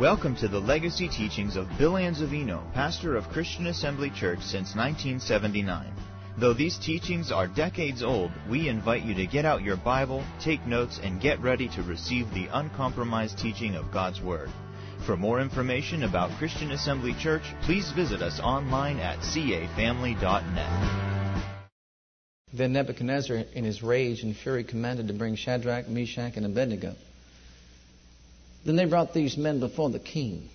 Welcome to the legacy teachings of Bill Anzavino, pastor of Christian Assembly Church since 1979. Though these teachings are decades old, we invite you to get out your Bible, take notes, and get ready to receive the uncompromised teaching of God's Word. For more information about Christian Assembly Church, please visit us online at cafamily.net. Then Nebuchadnezzar, in his rage and fury, commanded to bring Shadrach, Meshach, and Abednego. Then they brought these men before the king.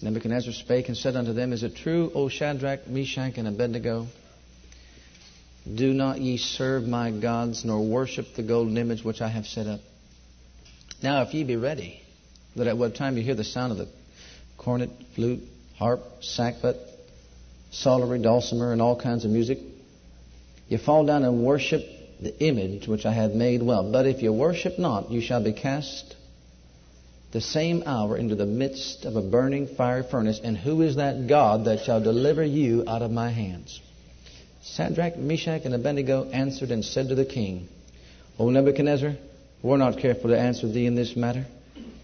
Nebuchadnezzar spake and said unto them, Is it true, O Shadrach, Meshach, and Abednego? Do not ye serve my gods, nor worship the golden image which I have set up. Now, if ye be ready, that at what time you hear the sound of the cornet, flute, harp, sackbut, psaltery, dulcimer, and all kinds of music, you fall down and worship the image which I have made well. But if you worship not, you shall be cast the same hour into the midst of a burning fiery furnace. And who is that God that shall deliver you out of my hands? Shadrach, Meshach, and Abednego answered and said to the king, O Nebuchadnezzar, we're not careful to answer thee in this matter.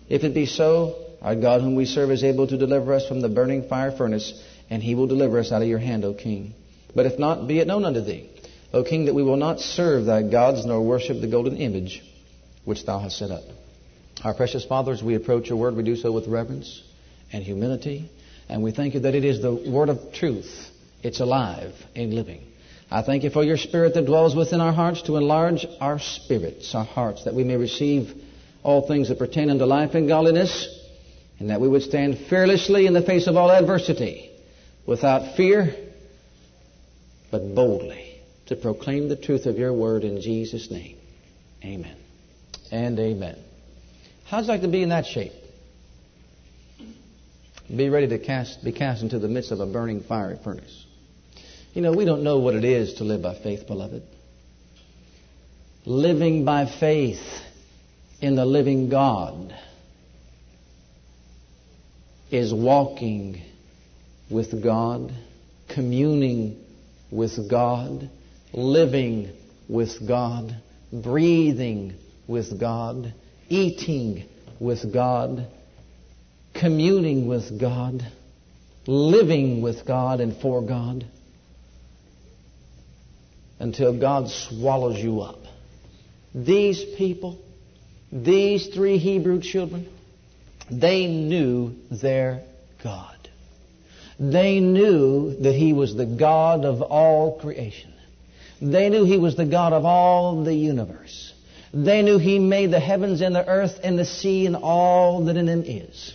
If it be so, our God whom we serve is able to deliver us from the burning fire furnace, and he will deliver us out of your hand, O king. But if not, be it known unto thee, O king, that we will not serve thy gods nor worship the golden image which thou hast set up. Our precious Father, as we approach your word, we do so with reverence and humility, and we thank you that it is the word of truth. It's alive and living. I thank you for your spirit that dwells within our hearts to enlarge our spirits, our hearts, that we may receive all things that pertain unto life and godliness, and that we would stand fearlessly in the face of all adversity, without fear, but boldly, to proclaim the truth of your word in Jesus' name. Amen. And amen. How'd you like to be in that shape? Be ready to cast, be cast into the midst of a burning fiery furnace. You know, we don't know what it is to live by faith, beloved. Living by faith in the living God is walking with God, communing with God, living with God, breathing with God, eating with God, communing with God, living with God and for God until God swallows you up. These people these three Hebrew children, they knew their God. They knew that He was the God of all creation. They knew He was the God of all the universe. They knew He made the heavens and the earth and the sea and all that in them is.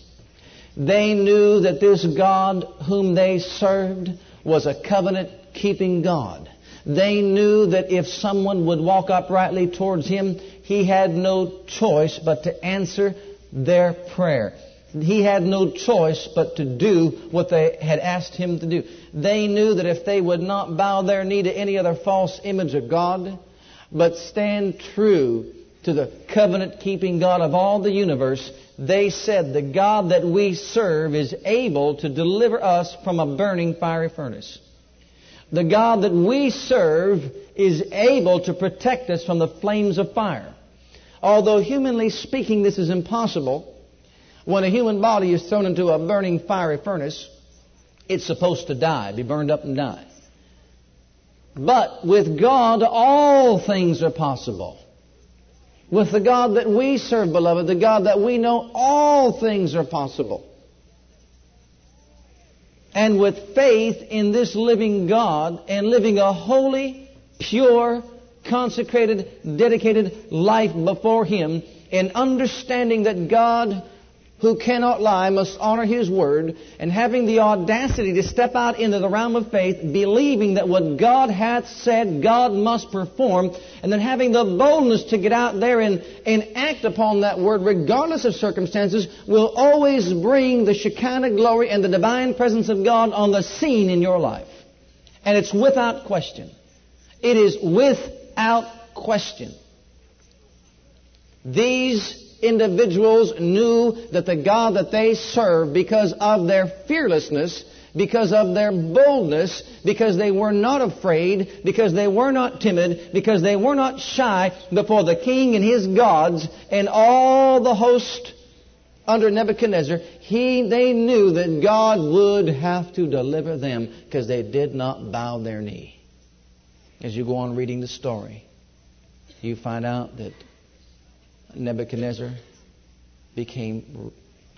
They knew that this God whom they served was a covenant keeping God. They knew that if someone would walk uprightly towards Him, he had no choice but to answer their prayer. He had no choice but to do what they had asked him to do. They knew that if they would not bow their knee to any other false image of God, but stand true to the covenant keeping God of all the universe, they said, The God that we serve is able to deliver us from a burning fiery furnace. The God that we serve is able to protect us from the flames of fire. Although humanly speaking this is impossible, when a human body is thrown into a burning fiery furnace, it's supposed to die, be burned up and die. But with God, all things are possible. With the God that we serve, beloved, the God that we know, all things are possible. And with faith in this living God and living a holy, pure, consecrated, dedicated life before Him and understanding that God who cannot lie must honor his word, and having the audacity to step out into the realm of faith, believing that what God hath said, God must perform, and then having the boldness to get out there and, and act upon that word, regardless of circumstances, will always bring the Shekinah glory and the divine presence of God on the scene in your life. And it's without question. It is without question. These individuals knew that the God that they served, because of their fearlessness, because of their boldness, because they were not afraid, because they were not timid, because they were not shy before the king and his gods and all the host under Nebuchadnezzar, he, they knew that God would have to deliver them because they did not bow their knee. As you go on reading the story, you find out that Nebuchadnezzar became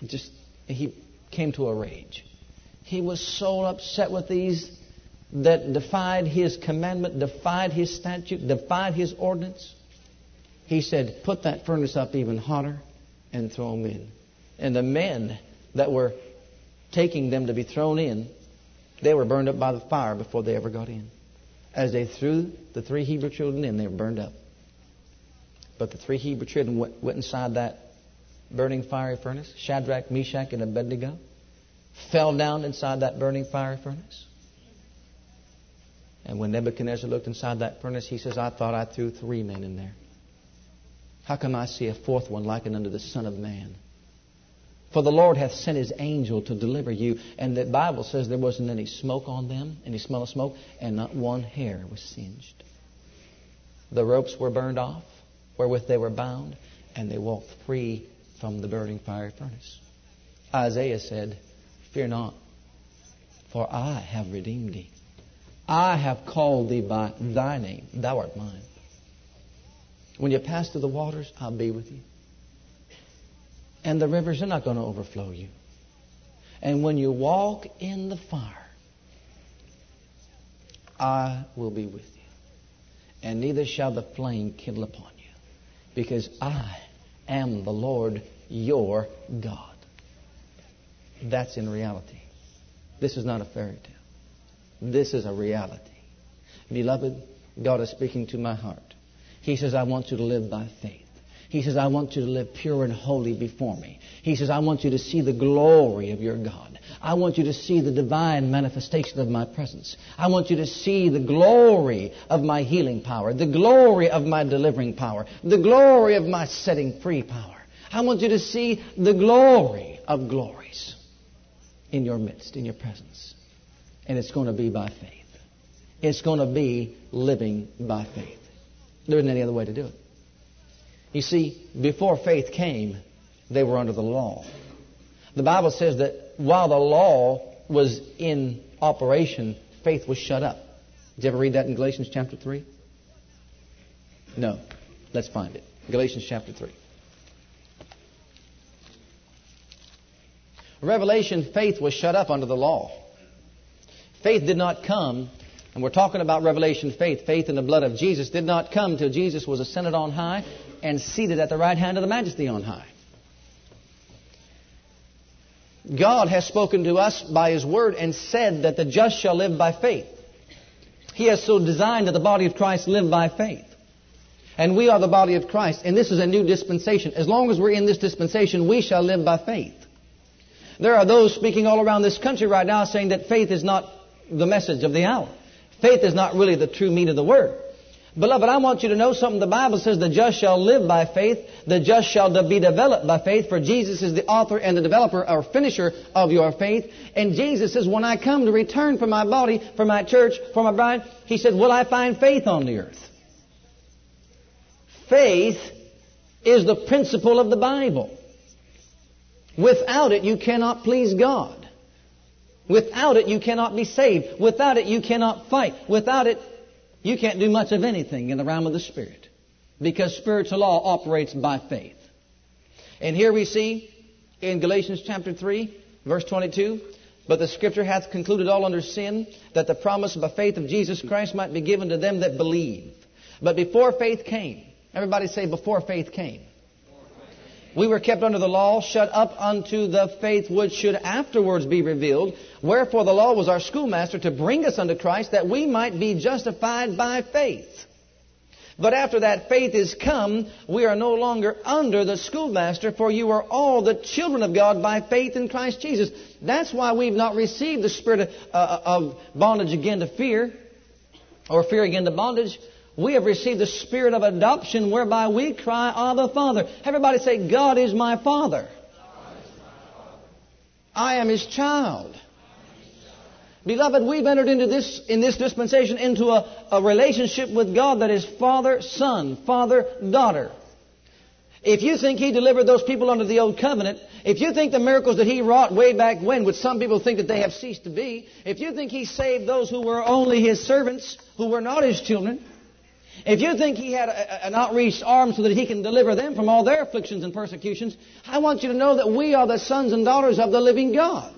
just, he came to a rage. He was so upset with these that defied his commandment, defied his statute, defied his ordinance. He said, Put that furnace up even hotter and throw them in. And the men that were taking them to be thrown in, they were burned up by the fire before they ever got in. As they threw the three Hebrew children in, they were burned up. But the three Hebrew children went, went inside that burning fiery furnace, Shadrach, Meshach, and Abednego, fell down inside that burning fiery furnace. And when Nebuchadnezzar looked inside that furnace, he says, I thought I threw three men in there. How come I see a fourth one likened unto the Son of Man? For the Lord hath sent his angel to deliver you. And the Bible says there wasn't any smoke on them, any smell of smoke, and not one hair was singed. The ropes were burned off wherewith they were bound, and they walked free from the burning fiery furnace. Isaiah said, Fear not, for I have redeemed thee. I have called thee by thy name. Thou art mine. When you pass through the waters, I'll be with you. And the rivers are not going to overflow you. And when you walk in the fire, I will be with you. And neither shall the flame kindle upon you. Because I am the Lord your God. That's in reality. This is not a fairy tale. This is a reality. Beloved, God is speaking to my heart. He says, I want you to live by faith. He says, I want you to live pure and holy before me. He says, I want you to see the glory of your God. I want you to see the divine manifestation of my presence. I want you to see the glory of my healing power, the glory of my delivering power, the glory of my setting free power. I want you to see the glory of glories in your midst, in your presence. And it's going to be by faith. It's going to be living by faith. There isn't any other way to do it. You see, before faith came, they were under the law. The Bible says that while the law was in operation, faith was shut up. Did you ever read that in Galatians chapter 3? No. Let's find it. Galatians chapter 3. Revelation, faith was shut up under the law. Faith did not come, and we're talking about revelation faith, faith in the blood of Jesus, did not come till Jesus was ascended on high and seated at the right hand of the majesty on high. God has spoken to us by His Word and said that the just shall live by faith. He has so designed that the body of Christ live by faith. And we are the body of Christ, and this is a new dispensation. As long as we're in this dispensation, we shall live by faith. There are those speaking all around this country right now saying that faith is not the message of the hour. Faith is not really the true meat of the word. Beloved, I want you to know something. The Bible says the just shall live by faith. The just shall be developed by faith. For Jesus is the author and the developer or finisher of your faith. And Jesus says, when I come to return for my body, for my church, for my bride, He said, will I find faith on the earth? Faith is the principle of the Bible. Without it, you cannot please God. Without it, you cannot be saved. Without it, you cannot fight. Without it, you can't do much of anything in the realm of the Spirit. Because spiritual law operates by faith. And here we see in Galatians chapter 3, verse 22, but the scripture hath concluded all under sin, that the promise by faith of Jesus Christ might be given to them that believe. But before faith came, everybody say, before faith came. We were kept under the law, shut up unto the faith which should afterwards be revealed. Wherefore the law was our schoolmaster to bring us unto Christ that we might be justified by faith. But after that faith is come, we are no longer under the schoolmaster, for you are all the children of God by faith in Christ Jesus. That's why we've not received the spirit of, uh, of bondage again to fear, or fear again to bondage, we have received the spirit of adoption whereby we cry, Abba, Father. Everybody say, God is my Father. I am His child. Beloved, we've entered into this, in this dispensation into a, a relationship with God that is Father, Son, Father, Daughter. If you think he delivered those people under the old covenant, if you think the miracles that he wrought way back when, which some people think that they have ceased to be, if you think he saved those who were only his servants, who were not his children, if you think he had a, an outreached arm so that he can deliver them from all their afflictions and persecutions, I want you to know that we are the sons and daughters of the living God.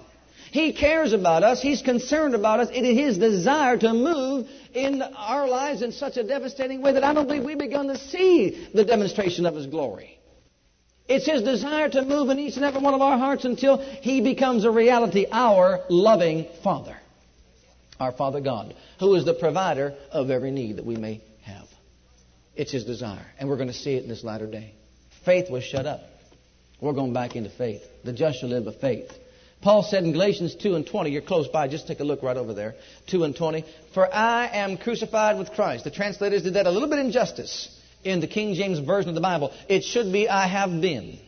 He cares about us. He's concerned about us. It is His desire to move in our lives in such a devastating way that I don't believe we've begun to see the demonstration of His glory. It's His desire to move in each and every one of our hearts until He becomes a reality, our loving Father. Our Father God, who is the provider of every need that we may. It's His desire. And we're going to see it in this latter day. Faith was shut up. We're going back into faith. The just shall live by faith. Paul said in Galatians 2 and 20, you're close by, just take a look right over there. 2 and 20. For I am crucified with Christ. The translators did that a little bit injustice in the King James Version of the Bible. It should be, I have been.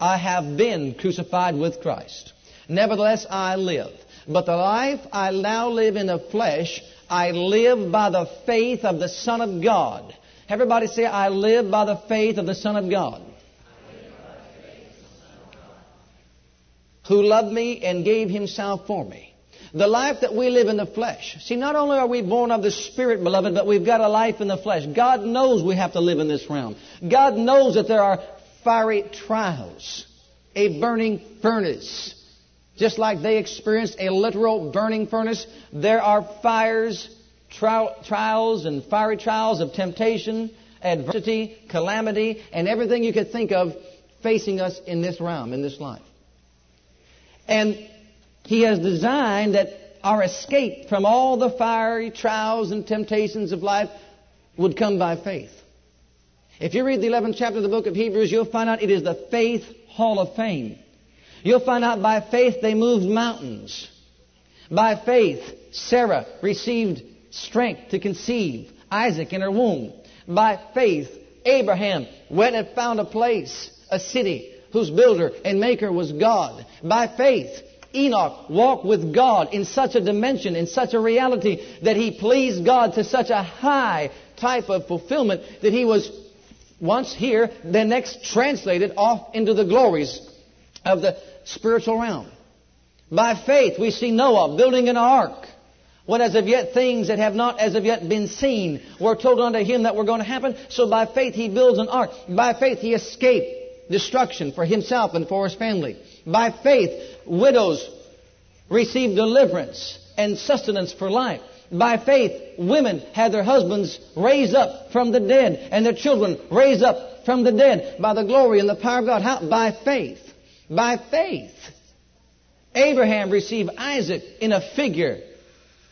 I have been crucified with Christ. Nevertheless, I live. But the life I now live in the flesh, I live by the faith of the Son of God. Everybody say, I live by the faith of the Son of God. Who loved me and gave himself for me. The life that we live in the flesh. See, not only are we born of the Spirit, beloved, but we've got a life in the flesh. God knows we have to live in this realm. God knows that there are fiery trials, a burning furnace. Just like they experienced a literal burning furnace, there are fires, tri- trials, and fiery trials of temptation, adversity, calamity, and everything you could think of facing us in this realm, in this life. And he has designed that our escape from all the fiery trials and temptations of life would come by faith. If you read the 11th chapter of the book of Hebrews, you'll find out it is the faith hall of fame. You'll find out by faith they moved mountains. By faith, Sarah received strength to conceive Isaac in her womb. By faith, Abraham went and found a place, a city, whose builder and maker was God. By faith, Enoch walked with God in such a dimension, in such a reality, that he pleased God to such a high type of fulfillment that he was once here, then next translated off into the glories of the spiritual realm. By faith, we see Noah building an ark. When as of yet things that have not as of yet been seen were told unto him that were going to happen. So by faith he builds an ark. By faith he escaped destruction for himself and for his family. By faith, widows receive deliverance and sustenance for life. By faith, women had their husbands raised up from the dead and their children raised up from the dead by the glory and the power of God. How? By faith. By faith. Abraham received Isaac in a figure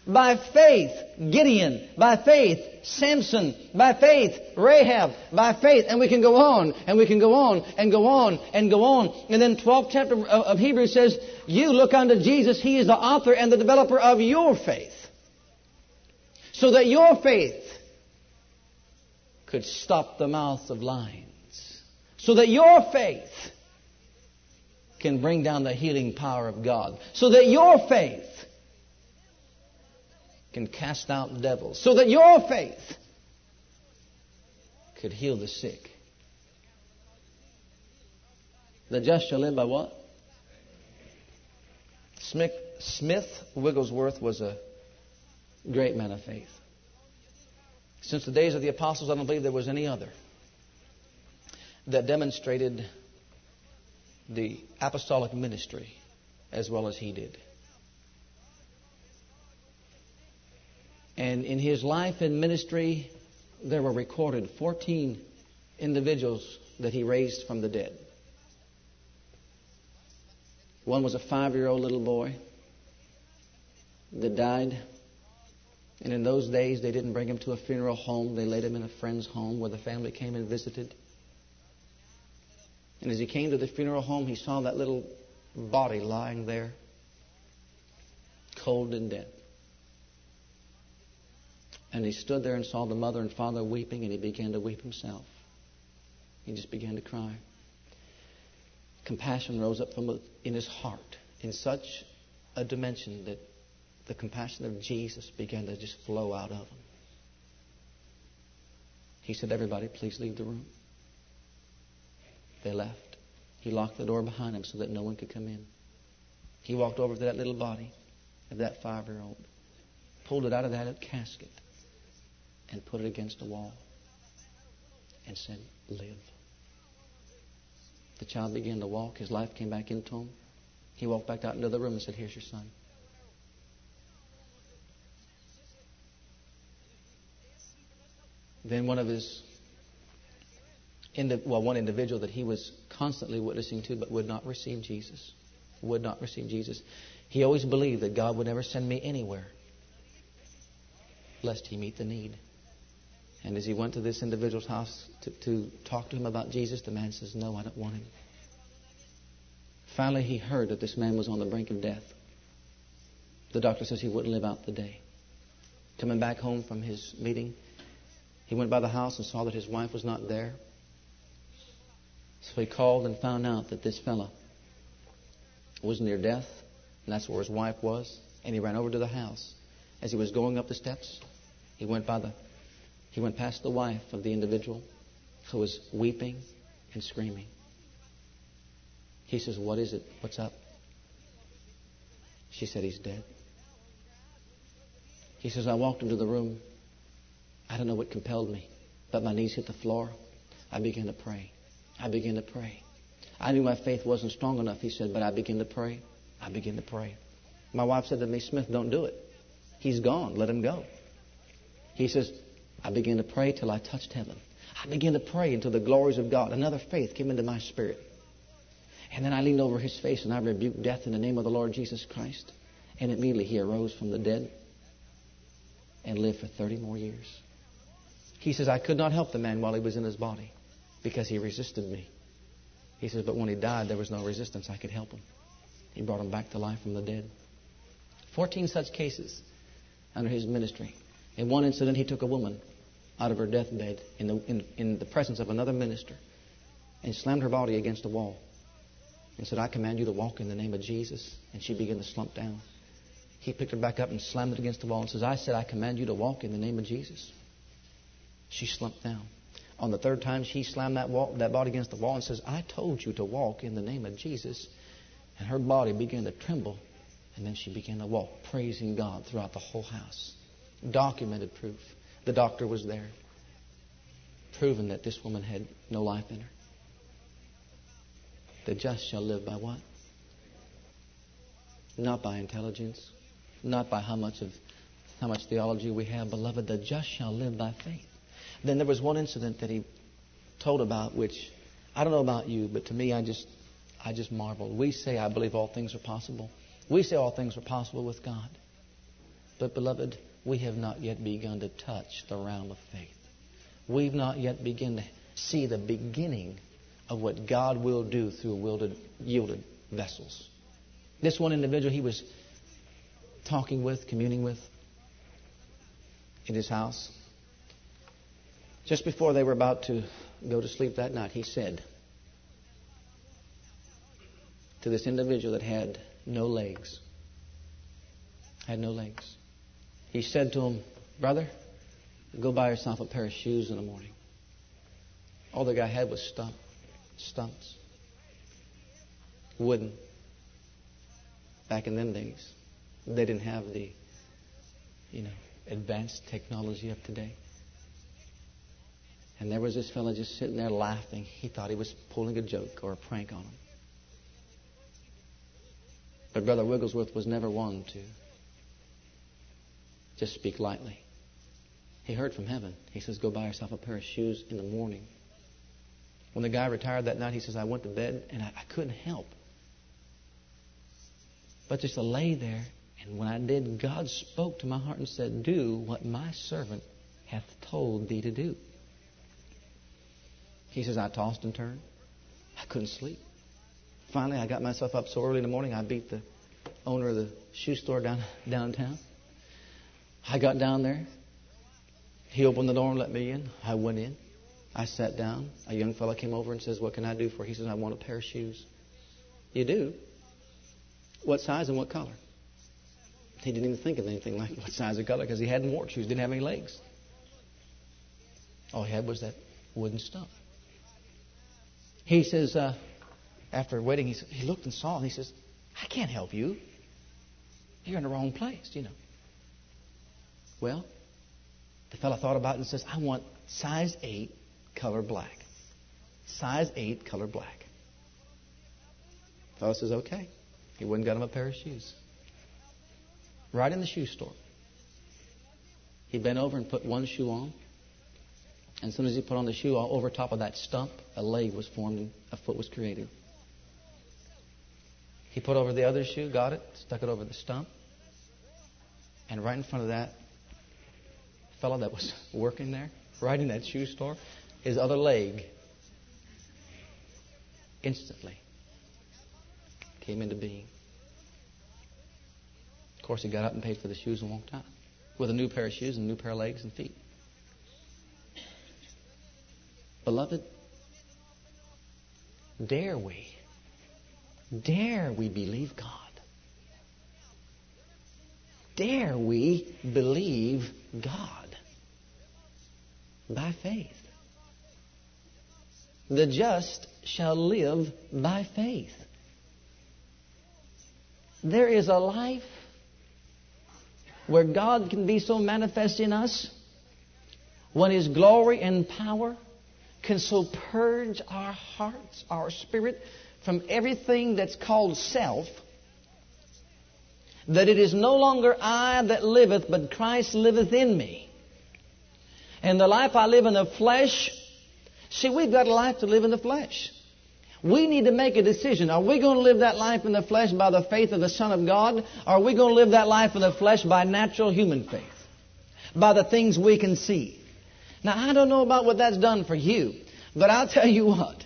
by faith, Gideon. By faith, Samson. By faith, Rahab. By faith. And we can go on, and we can go on, and go on, and go on. And then 12th chapter of Hebrews says, You look unto Jesus. He is the author and the developer of your faith. So that your faith could stop the mouth of lions. So that your faith can bring down the healing power of God. So that your faith can cast out devils, so that your faith could heal the sick. The just shall live by what? Smith, Smith Wigglesworth was a great man of faith. Since the days of the apostles, I don't believe there was any other that demonstrated the apostolic ministry as well as he did. And in his life and ministry, there were recorded 14 individuals that he raised from the dead. One was a five year old little boy that died. And in those days, they didn't bring him to a funeral home. They laid him in a friend's home where the family came and visited. And as he came to the funeral home, he saw that little body lying there, cold and dead. And he stood there and saw the mother and father weeping, and he began to weep himself. He just began to cry. Compassion rose up from in his heart in such a dimension that the compassion of Jesus began to just flow out of him. He said, Everybody, please leave the room. They left. He locked the door behind him so that no one could come in. He walked over to that little body of that five year old, pulled it out of that casket, and put it against the wall and said, Live. The child began to walk. His life came back into him. He walked back out into the room and said, Here's your son. Then one of his, well, one individual that he was constantly witnessing to but would not receive Jesus, would not receive Jesus. He always believed that God would never send me anywhere lest he meet the need. And as he went to this individual's house to, to talk to him about Jesus, the man says, No, I don't want him. Finally, he heard that this man was on the brink of death. The doctor says he wouldn't live out the day. Coming back home from his meeting, he went by the house and saw that his wife was not there. So he called and found out that this fellow was near death, and that's where his wife was. And he ran over to the house. As he was going up the steps, he went by the he went past the wife of the individual who was weeping and screaming. He says, What is it? What's up? She said, He's dead. He says, I walked into the room I don't know what compelled me, but my knees hit the floor. I began to pray. I began to pray. I knew my faith wasn't strong enough, he said, but I began to pray. I began to pray. My wife said to me, Smith, don't do it. He's gone. Let him go. He says, I began to pray till I touched heaven. I began to pray until the glories of God, another faith came into my spirit. And then I leaned over his face and I rebuked death in the name of the Lord Jesus Christ. And immediately he arose from the dead and lived for 30 more years. He says, I could not help the man while he was in his body because he resisted me. He says, but when he died, there was no resistance. I could help him. He brought him back to life from the dead. 14 such cases under his ministry. In one incident, he took a woman out of her deathbed in the, in, in the presence of another minister and slammed her body against a wall and said, I command you to walk in the name of Jesus. And she began to slump down. He picked her back up and slammed it against the wall and says, I said, I command you to walk in the name of Jesus. She slumped down. On the third time, she slammed that, wall, that body against the wall and says, I told you to walk in the name of Jesus. And her body began to tremble. And then she began to walk, praising God throughout the whole house. Documented proof. The doctor was there, proving that this woman had no life in her. The just shall live by what? Not by intelligence, not by how much of how much theology we have, beloved. The just shall live by faith. Then there was one incident that he told about, which I don't know about you, but to me, I just, I just marveled. We say, I believe all things are possible. We say all things are possible with God. But, beloved, we have not yet begun to touch the realm of faith. We've not yet begun to see the beginning of what God will do through yielded, yielded vessels. This one individual he was talking with, communing with in his house, just before they were about to go to sleep that night, he said to this individual that had no legs, had no legs, he said to him, Brother, go buy yourself a pair of shoes in the morning. All the guy had was stump, stumps, wooden. Back in them days, they didn't have the, you know, advanced technology of today. And there was this fellow just sitting there laughing. He thought he was pulling a joke or a prank on him. But Brother Wigglesworth was never one to just speak lightly. He heard from heaven. He says, Go buy yourself a pair of shoes in the morning. When the guy retired that night, he says, I went to bed and I, I couldn't help but just to lay there. And when I did, God spoke to my heart and said, Do what my servant hath told thee to do. He says, I tossed and turned. I couldn't sleep. Finally, I got myself up so early in the morning, I beat the owner of the shoe store down downtown. I got down there. He opened the door and let me in. I went in. I sat down. A young fellow came over and says, What can I do for you? He says, I want a pair of shoes. You do? What size and what color? He didn't even think of anything like what size or color because he hadn't worn shoes, didn't have any legs. All he had was that wooden stump. He says, uh, after waiting, he, he looked and saw, and he says, I can't help you. You're in the wrong place, you know. Well, the fellow thought about it and says, I want size 8, color black. Size 8, color black. The fellow says, okay. He went and got him a pair of shoes. Right in the shoe store. He bent over and put one shoe on. And as soon as he put on the shoe, over top of that stump, a leg was formed and a foot was created. He put over the other shoe, got it, stuck it over the stump. And right in front of that fellow that was working there, right in that shoe store, his other leg instantly came into being. Of course, he got up and paid for the shoes and walked out with a new pair of shoes and a new pair of legs and feet. Beloved, dare we, dare we believe God? Dare we believe God by faith? The just shall live by faith. There is a life where God can be so manifest in us when His glory and power can so purge our hearts, our spirit, from everything that's called self, that it is no longer I that liveth, but Christ liveth in me. And the life I live in the flesh, see, we've got a life to live in the flesh. We need to make a decision. Are we going to live that life in the flesh by the faith of the Son of God? Or are we going to live that life in the flesh by natural human faith? By the things we can see? Now, I don't know about what that's done for you, but I'll tell you what.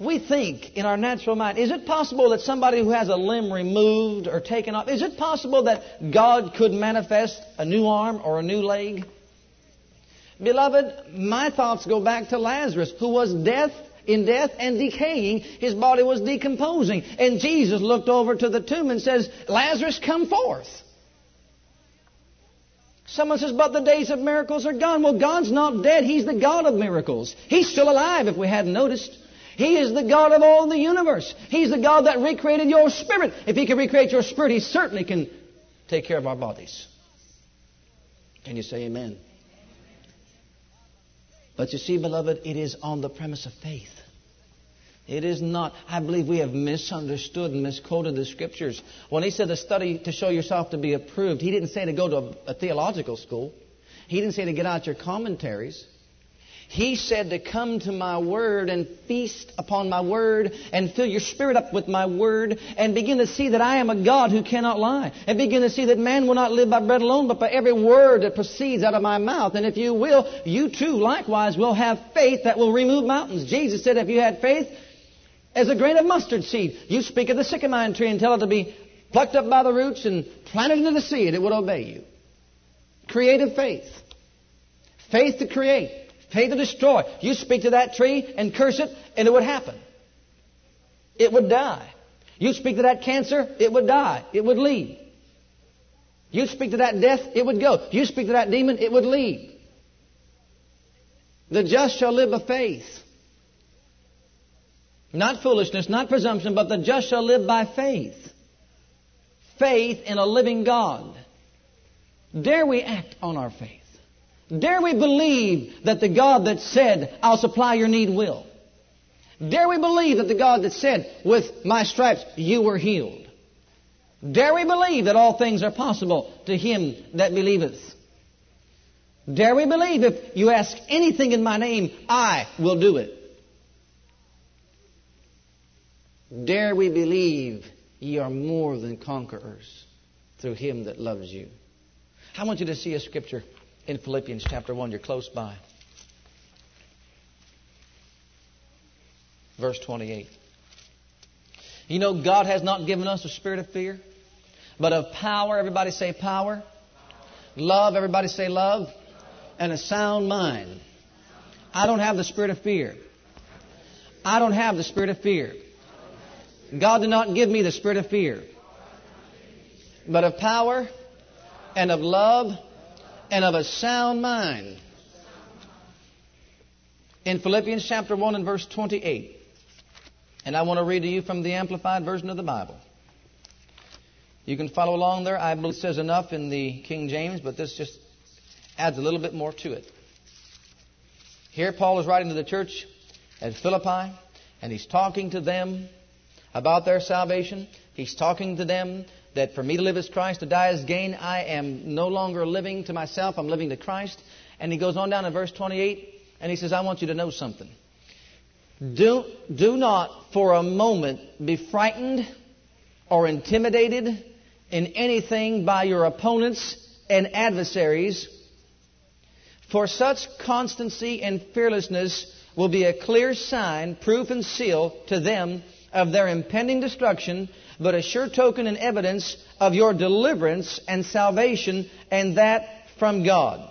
We think in our natural mind, is it possible that somebody who has a limb removed or taken off, is it possible that God could manifest a new arm or a new leg? Beloved, my thoughts go back to Lazarus, who was death in death and decaying. His body was decomposing. And Jesus looked over to the tomb and says, Lazarus, come forth. Someone says, but the days of miracles are gone. Well, God's not dead. He's the God of miracles. He's still alive if we hadn't noticed. He is the God of all the universe. He's the God that recreated your spirit. If He can recreate your spirit, He certainly can take care of our bodies. Can you say amen? But you see, beloved, it is on the premise of faith. It is not. I believe we have misunderstood and misquoted the scriptures. When he said to study to show yourself to be approved, he didn't say to go to a, a theological school. He didn't say to get out your commentaries. He said to come to my word and feast upon my word and fill your spirit up with my word and begin to see that I am a God who cannot lie. And begin to see that man will not live by bread alone, but by every word that proceeds out of my mouth. And if you will, you too likewise will have faith that will remove mountains. Jesus said if you had faith, as a grain of mustard seed. You speak of the sycamore tree and tell it to be plucked up by the roots and planted into the sea, and it would obey you. Creative faith. Faith to create. Faith to destroy. You speak to that tree and curse it, and it would happen. It would die. You speak to that cancer, it would die. It would leave. You speak to that death, it would go. You speak to that demon, it would leave. The just shall live by faith. Not foolishness, not presumption, but the just shall live by faith. Faith in a living God. Dare we act on our faith? Dare we believe that the God that said, I'll supply your need will? Dare we believe that the God that said, with my stripes you were healed? Dare we believe that all things are possible to him that believeth? Dare we believe if you ask anything in my name, I will do it? Dare we believe ye are more than conquerors through him that loves you. I want you to see a scripture in Philippians chapter 1. You're close by. Verse 28. You know, God has not given us a spirit of fear, but of power. Everybody say power. Love. Everybody say love. And a sound mind. I don't have the spirit of fear. I don't have the spirit of fear. God did not give me the spirit of fear, but of power and of love and of a sound mind. in Philippians chapter 1 and verse 28. And I want to read to you from the Amplified Version of the Bible. You can follow along there. I believe it says enough in the King James, but this just adds a little bit more to it. Here, Paul is writing to the church at Philippi, and he's talking to them about their salvation. He's talking to them that for me to live is Christ, to die is gain. I am no longer living to myself, I'm living to Christ. And he goes on down in verse 28, and he says, I want you to know something. Do, do not for a moment be frightened or intimidated in anything by your opponents and adversaries, for such constancy and fearlessness will be a clear sign, proof, and seal to them of their impending destruction, but a sure token and evidence of your deliverance and salvation, and that from God.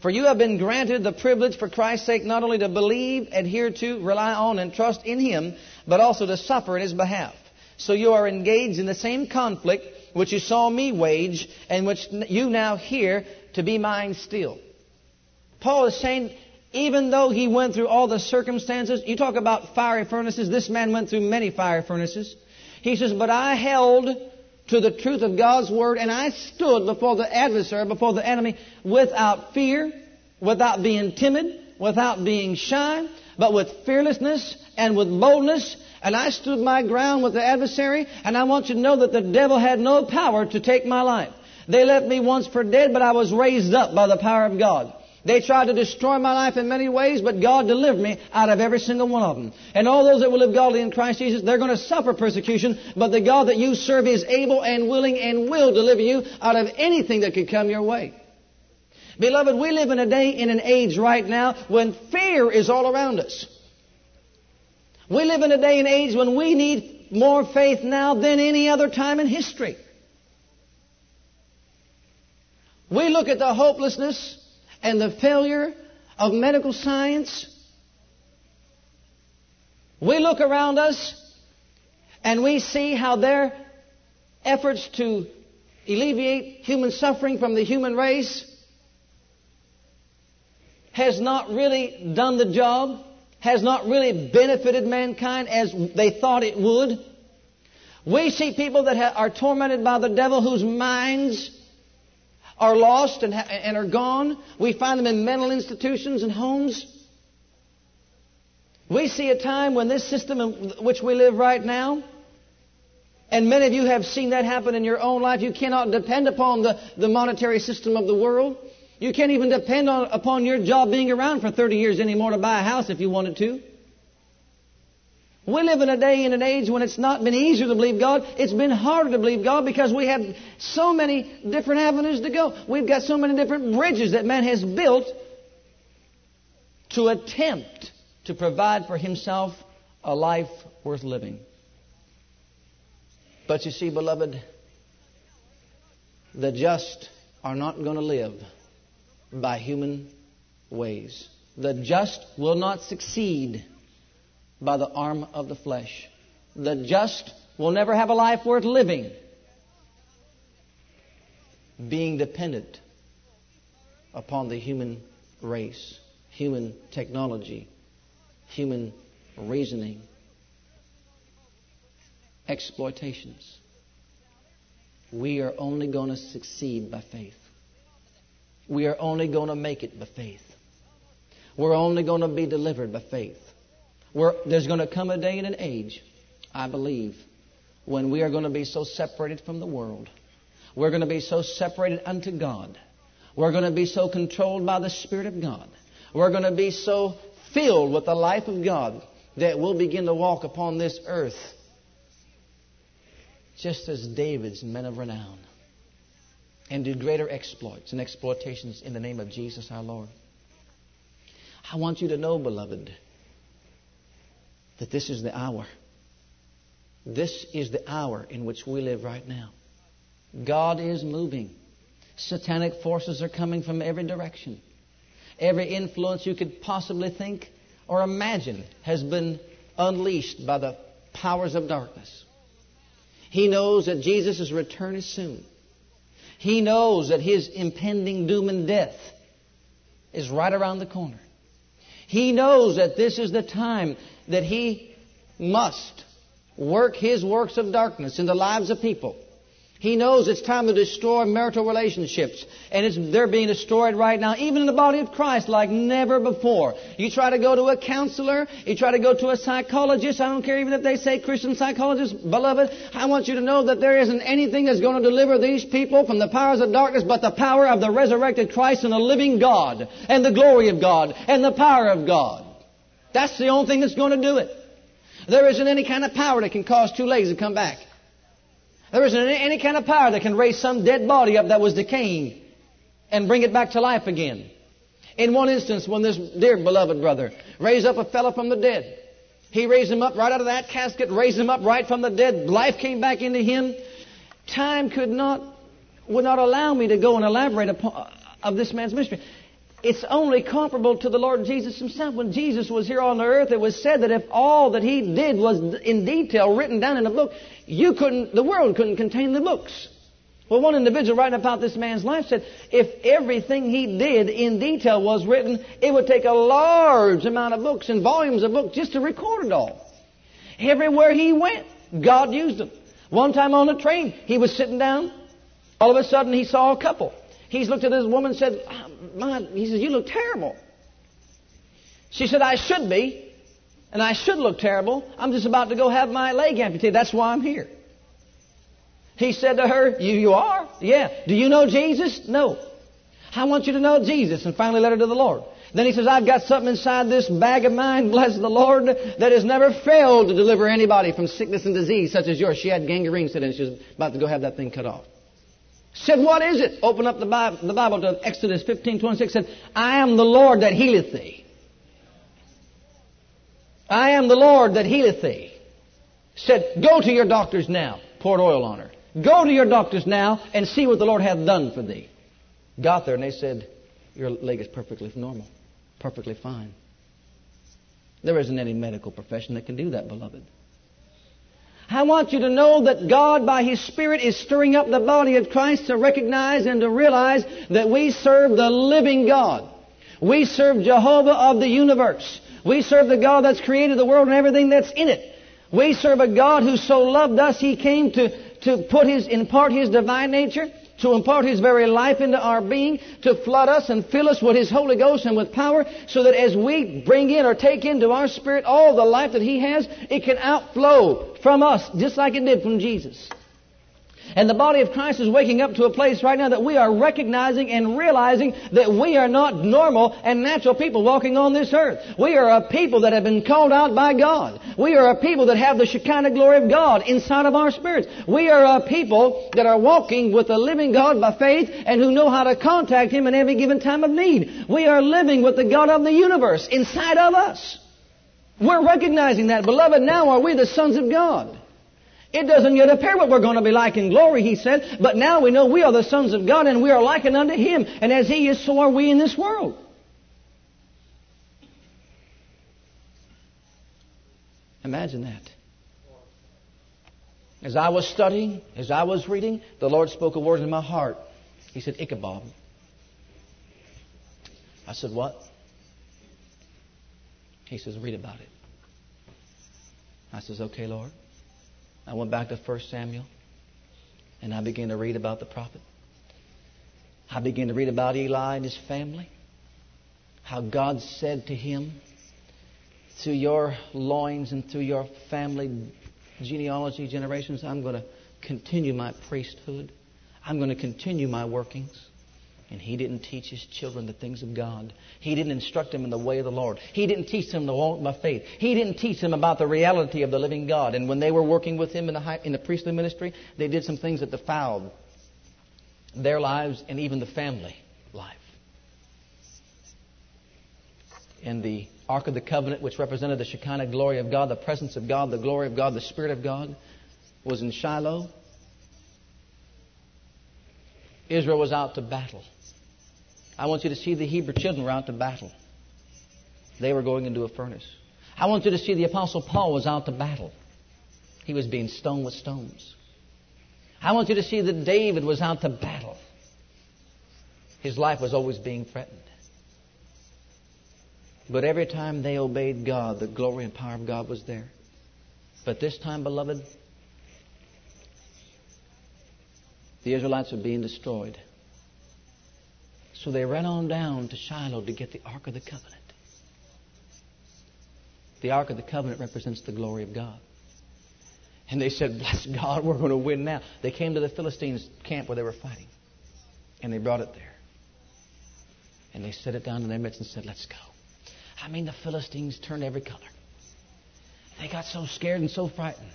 For you have been granted the privilege for Christ's sake not only to believe, adhere to, rely on, and trust in Him, but also to suffer in His behalf. So you are engaged in the same conflict which you saw me wage, and which you now hear to be mine still. Paul is saying, even though he went through all the circumstances, you talk about fiery furnaces, this man went through many fiery furnaces. He says, but I held to the truth of God's word, and I stood before the adversary, before the enemy, without fear, without being timid, without being shy, but with fearlessness and with boldness. And I stood my ground with the adversary, and I want you to know that the devil had no power to take my life. They left me once for dead, but I was raised up by the power of God. They tried to destroy my life in many ways, but God delivered me out of every single one of them. And all those that will live godly in Christ Jesus, they're going to suffer persecution, but the God that you serve is able and willing and will deliver you out of anything that could come your way. Beloved, we live in a day, in an age right now when fear is all around us. We live in a day and age when we need more faith now than any other time in history. We look at the hopelessness and the failure of medical science. We look around us and we see how their efforts to alleviate human suffering from the human race has not really done the job, has not really benefited mankind as they thought it would. We see people that are tormented by the devil whose minds are lost and, ha- and are gone. We find them in mental institutions and homes. We see a time when this system in which we live right now, and many of you have seen that happen in your own life, you cannot depend upon the, the monetary system of the world. You can't even depend on, upon your job being around for 30 years anymore to buy a house if you wanted to. We live in a day and an age when it's not been easier to believe God. It's been harder to believe God because we have so many different avenues to go. We've got so many different bridges that man has built to attempt to provide for himself a life worth living. But you see, beloved, the just are not going to live by human ways. The just will not succeed by the arm of the flesh. The just will never have a life worth living being dependent upon the human race, human technology, human reasoning, exploitations. We are only going to succeed by faith. We are only going to make it by faith. We're only going to be delivered by faith. We're, there's going to come a day and an age, I believe, when we are going to be so separated from the world. We're going to be so separated unto God. We're going to be so controlled by the Spirit of God. We're going to be so filled with the life of God that we'll begin to walk upon this earth just as David's men of renown and do greater exploits and exploitations in the name of Jesus our Lord. I want you to know, beloved, that this is the hour. This is the hour in which we live right now. God is moving. Satanic forces are coming from every direction. Every influence you could possibly think or imagine has been unleashed by the powers of darkness. He knows that Jesus' return is soon. He knows that his impending doom and death is right around the corner. He knows that this is the time that he must work his works of darkness in the lives of people. He knows it's time to destroy marital relationships. And they're being destroyed right now, even in the body of Christ, like never before. You try to go to a counselor, you try to go to a psychologist, I don't care even if they say Christian psychologist, beloved, I want you to know that there isn't anything that's going to deliver these people from the powers of darkness but the power of the resurrected Christ and the living God, and the glory of God, and the power of God. That's the only thing that's going to do it. There isn't any kind of power that can cause two legs to come back. There isn't any kind of power that can raise some dead body up that was decaying and bring it back to life again. In one instance, when this dear beloved brother raised up a fellow from the dead, he raised him up right out of that casket, raised him up right from the dead. Life came back into him. Time could not, would not allow me to go and elaborate upon, uh, of this man's mystery. It's only comparable to the Lord Jesus himself. When Jesus was here on the earth, it was said that if all that he did was in detail written down in a book, you couldn't, the world couldn't contain the books. Well, one individual writing about this man's life said, if everything he did in detail was written, it would take a large amount of books and volumes of books just to record it all. Everywhere he went, God used him. One time on a train, he was sitting down. All of a sudden, he saw a couple. He's looked at this woman and said, ah, my, he says, You look terrible. She said, I should be, and I should look terrible. I'm just about to go have my leg amputated. That's why I'm here. He said to her, You, you are? Yeah. Do you know Jesus? No. I want you to know Jesus. And finally led her to the Lord. Then he says, I've got something inside this bag of mine, bless the Lord, that has never failed to deliver anybody from sickness and disease such as yours. She had gangrene, said, and she was about to go have that thing cut off. Said, what is it? Open up the Bible, the Bible to Exodus 15, 26. Said, I am the Lord that healeth thee. I am the Lord that healeth thee. Said, go to your doctors now. Poured oil on her. Go to your doctors now and see what the Lord hath done for thee. Got there and they said, your leg is perfectly normal. Perfectly fine. There isn't any medical profession that can do that, beloved. I want you to know that God, by His Spirit, is stirring up the body of Christ to recognize and to realize that we serve the living God. We serve Jehovah of the universe. We serve the God that's created the world and everything that's in it. We serve a God who so loved us, He came to, to put His, impart His divine nature to impart His very life into our being, to flood us and fill us with His Holy Ghost and with power, so that as we bring in or take into our spirit all the life that He has, it can outflow from us, just like it did from Jesus. And the body of Christ is waking up to a place right now that we are recognizing and realizing that we are not normal and natural people walking on this earth. We are a people that have been called out by God. We are a people that have the Shekinah glory of God inside of our spirits. We are a people that are walking with the living God by faith and who know how to contact Him in every given time of need. We are living with the God of the universe inside of us. We're recognizing that. Beloved, now are we the sons of God. It doesn't yet appear what we're going to be like in glory, he said, but now we know we are the sons of God and we are likened unto him. And as he is, so are we in this world. Imagine that. As I was studying, as I was reading, the Lord spoke a word in my heart. He said, Ichabod. I said, What? He says, Read about it. I says, Okay, Lord. I went back to 1 Samuel and I began to read about the prophet. I began to read about Eli and his family. How God said to him, through your loins and through your family genealogy generations, I'm going to continue my priesthood. I'm going to continue my workings. And he didn't teach his children the things of God. He didn't instruct them in the way of the Lord. He didn't teach them to walk by faith. He didn't teach them about the reality of the living God. And when they were working with him in the, high, in the priestly ministry, they did some things that defiled their lives and even the family life. In the Ark of the Covenant, which represented the Shekinah glory of God, the presence of God, the glory of God, the Spirit of God, was in Shiloh. Israel was out to battle. I want you to see the Hebrew children were out to battle. They were going into a furnace. I want you to see the Apostle Paul was out to battle. He was being stoned with stones. I want you to see that David was out to battle. His life was always being threatened. But every time they obeyed God, the glory and power of God was there. But this time, beloved, the Israelites were being destroyed. So they ran on down to Shiloh to get the Ark of the Covenant. The Ark of the Covenant represents the glory of God. And they said, Bless God, we're going to win now. They came to the Philistines' camp where they were fighting. And they brought it there. And they set it down in their midst and said, Let's go. I mean, the Philistines turned every color. They got so scared and so frightened.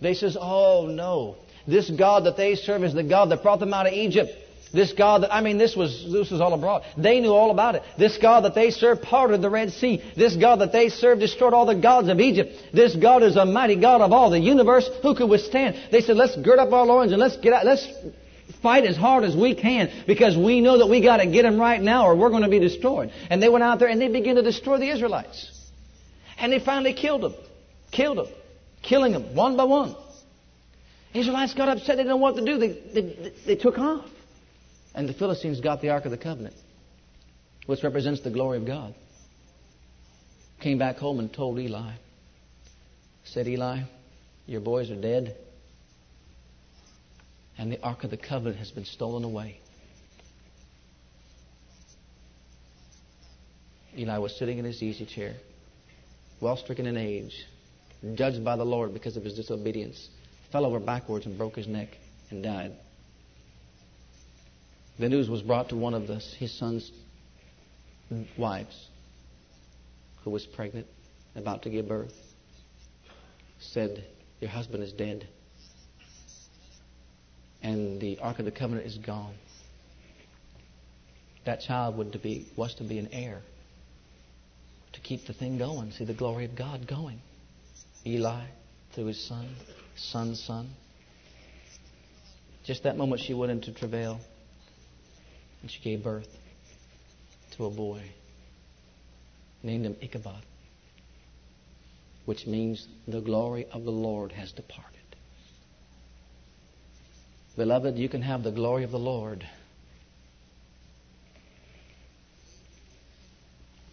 They says, "Oh no, this God that they serve is the God that brought them out of Egypt. This God that I mean, this was this was all abroad. They knew all about it. This God that they serve parted the Red Sea. This God that they served destroyed all the gods of Egypt. This God is a mighty God of all the universe. Who could withstand? They said, "Let's gird up our loins and let's get out. Let's fight as hard as we can because we know that we got to get them right now or we're going to be destroyed." And they went out there and they began to destroy the Israelites. And they finally killed them. Killed them. Killing them one by one. Israelites got upset. They didn't know what to do. They, they, they took off. And the Philistines got the Ark of the Covenant, which represents the glory of God. Came back home and told Eli. Said, Eli, your boys are dead. And the Ark of the Covenant has been stolen away. Eli was sitting in his easy chair, well stricken in age, judged by the Lord because of his disobedience, fell over backwards and broke his neck and died. The news was brought to one of the, his son's wives who was pregnant, about to give birth. Said, Your husband is dead. And the Ark of the Covenant is gone. That child would to be, was to be an heir to keep the thing going, see the glory of God going. Eli through his son, son's son. Just that moment she went into travail and she gave birth to a boy. Named him Ichabod, which means the glory of the Lord has departed. Beloved, you can have the glory of the Lord.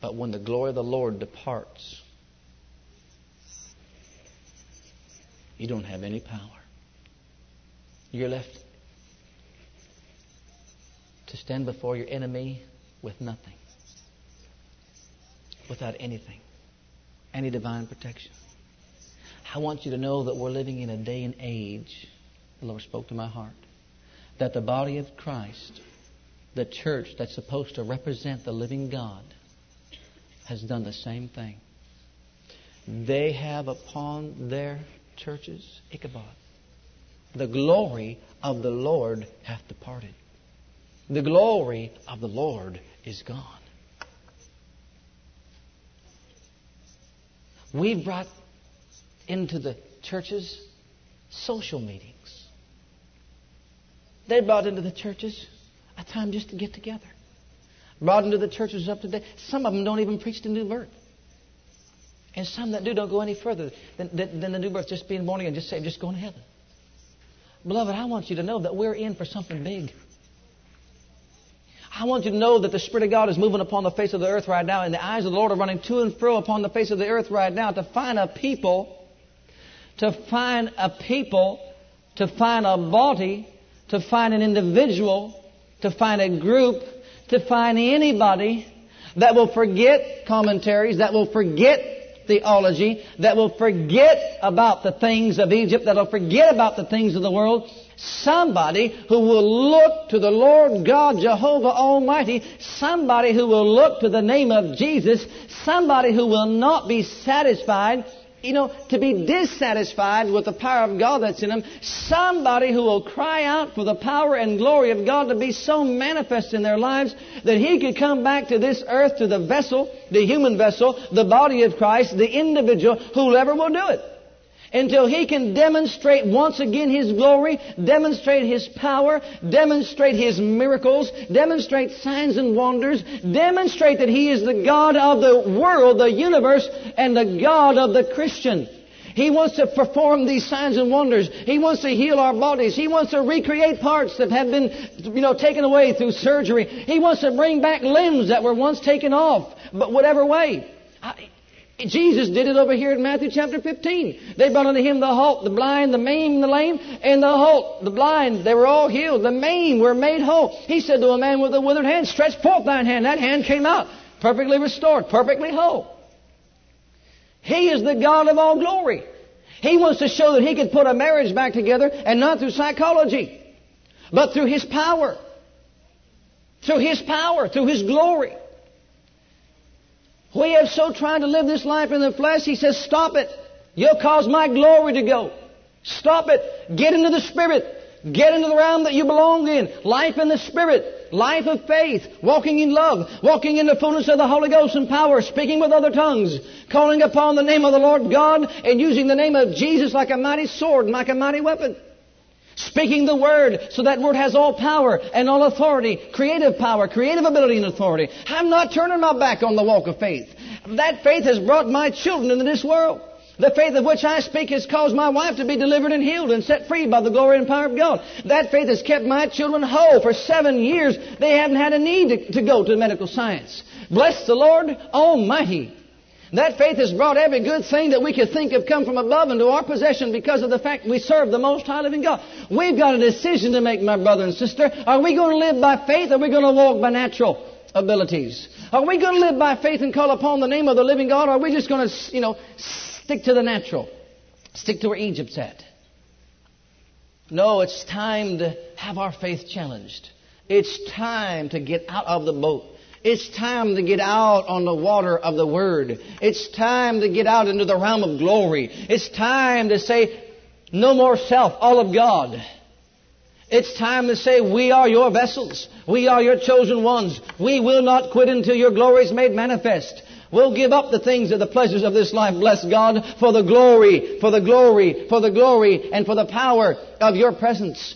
But when the glory of the Lord departs, you don't have any power. You're left to stand before your enemy with nothing, without anything, any divine protection. I want you to know that we're living in a day and age, the Lord spoke to my heart, that the body of Christ, the church that's supposed to represent the living God, has done the same thing. They have upon their churches Ichabod. The glory of the Lord hath departed. The glory of the Lord is gone. We've brought into the churches social meetings. They brought into the churches a time just to get together. Brought into the churches up to date. Some of them don't even preach the new birth. And some that do don't go any further than, than, than the new birth, just being born again, just say, just going to heaven. Beloved, I want you to know that we're in for something big. I want you to know that the Spirit of God is moving upon the face of the earth right now, and the eyes of the Lord are running to and fro upon the face of the earth right now to find a people, to find a people, to find a body, to find an individual, to find a group, to find anybody that will forget commentaries, that will forget theology, that will forget about the things of Egypt, that will forget about the things of the world. Somebody who will look to the Lord God Jehovah Almighty. Somebody who will look to the name of Jesus. Somebody who will not be satisfied you know, to be dissatisfied with the power of God that's in them. Somebody who will cry out for the power and glory of God to be so manifest in their lives that He could come back to this earth, to the vessel, the human vessel, the body of Christ, the individual, whoever will do it until he can demonstrate once again his glory, demonstrate his power, demonstrate his miracles, demonstrate signs and wonders, demonstrate that he is the God of the world, the universe, and the God of the Christian. He wants to perform these signs and wonders. He wants to heal our bodies. He wants to recreate parts that have been, you know, taken away through surgery. He wants to bring back limbs that were once taken off But whatever way. I, Jesus did it over here in Matthew chapter 15. They brought unto him the halt, the blind, the maimed, the lame, and the halt, the blind. They were all healed. The maimed were made whole. He said to a man with a withered hand, Stretch forth thine hand. That hand came out, perfectly restored, perfectly whole. He is the God of all glory. He wants to show that he could put a marriage back together and not through psychology, but through his power. Through his power, through his glory. We have so tried to live this life in the flesh, he says, stop it. You'll cause my glory to go. Stop it. Get into the Spirit. Get into the realm that you belong in. Life in the Spirit. Life of faith. Walking in love. Walking in the fullness of the Holy Ghost and power. Speaking with other tongues. Calling upon the name of the Lord God and using the name of Jesus like a mighty sword and like a mighty weapon. Speaking the word, so that word has all power and all authority, creative power, creative ability and authority. I'm not turning my back on the walk of faith. That faith has brought my children into this world. The faith of which I speak has caused my wife to be delivered and healed and set free by the glory and power of God. That faith has kept my children whole. For seven years, they haven't had a need to, to go to medical science. Bless the Lord Almighty. That faith has brought every good thing that we could think of come from above into our possession because of the fact we serve the most high living God. We've got a decision to make, my brother and sister. Are we going to live by faith or are we going to walk by natural abilities? Are we going to live by faith and call upon the name of the living God or are we just going to, you know, stick to the natural? Stick to where Egypt's at? No, it's time to have our faith challenged. It's time to get out of the boat. It's time to get out on the water of the Word. It's time to get out into the realm of glory. It's time to say, no more self, all of God. It's time to say, we are your vessels. We are your chosen ones. We will not quit until your glory is made manifest. We'll give up the things of the pleasures of this life, bless God, for the glory, for the glory, for the glory, and for the power of your presence.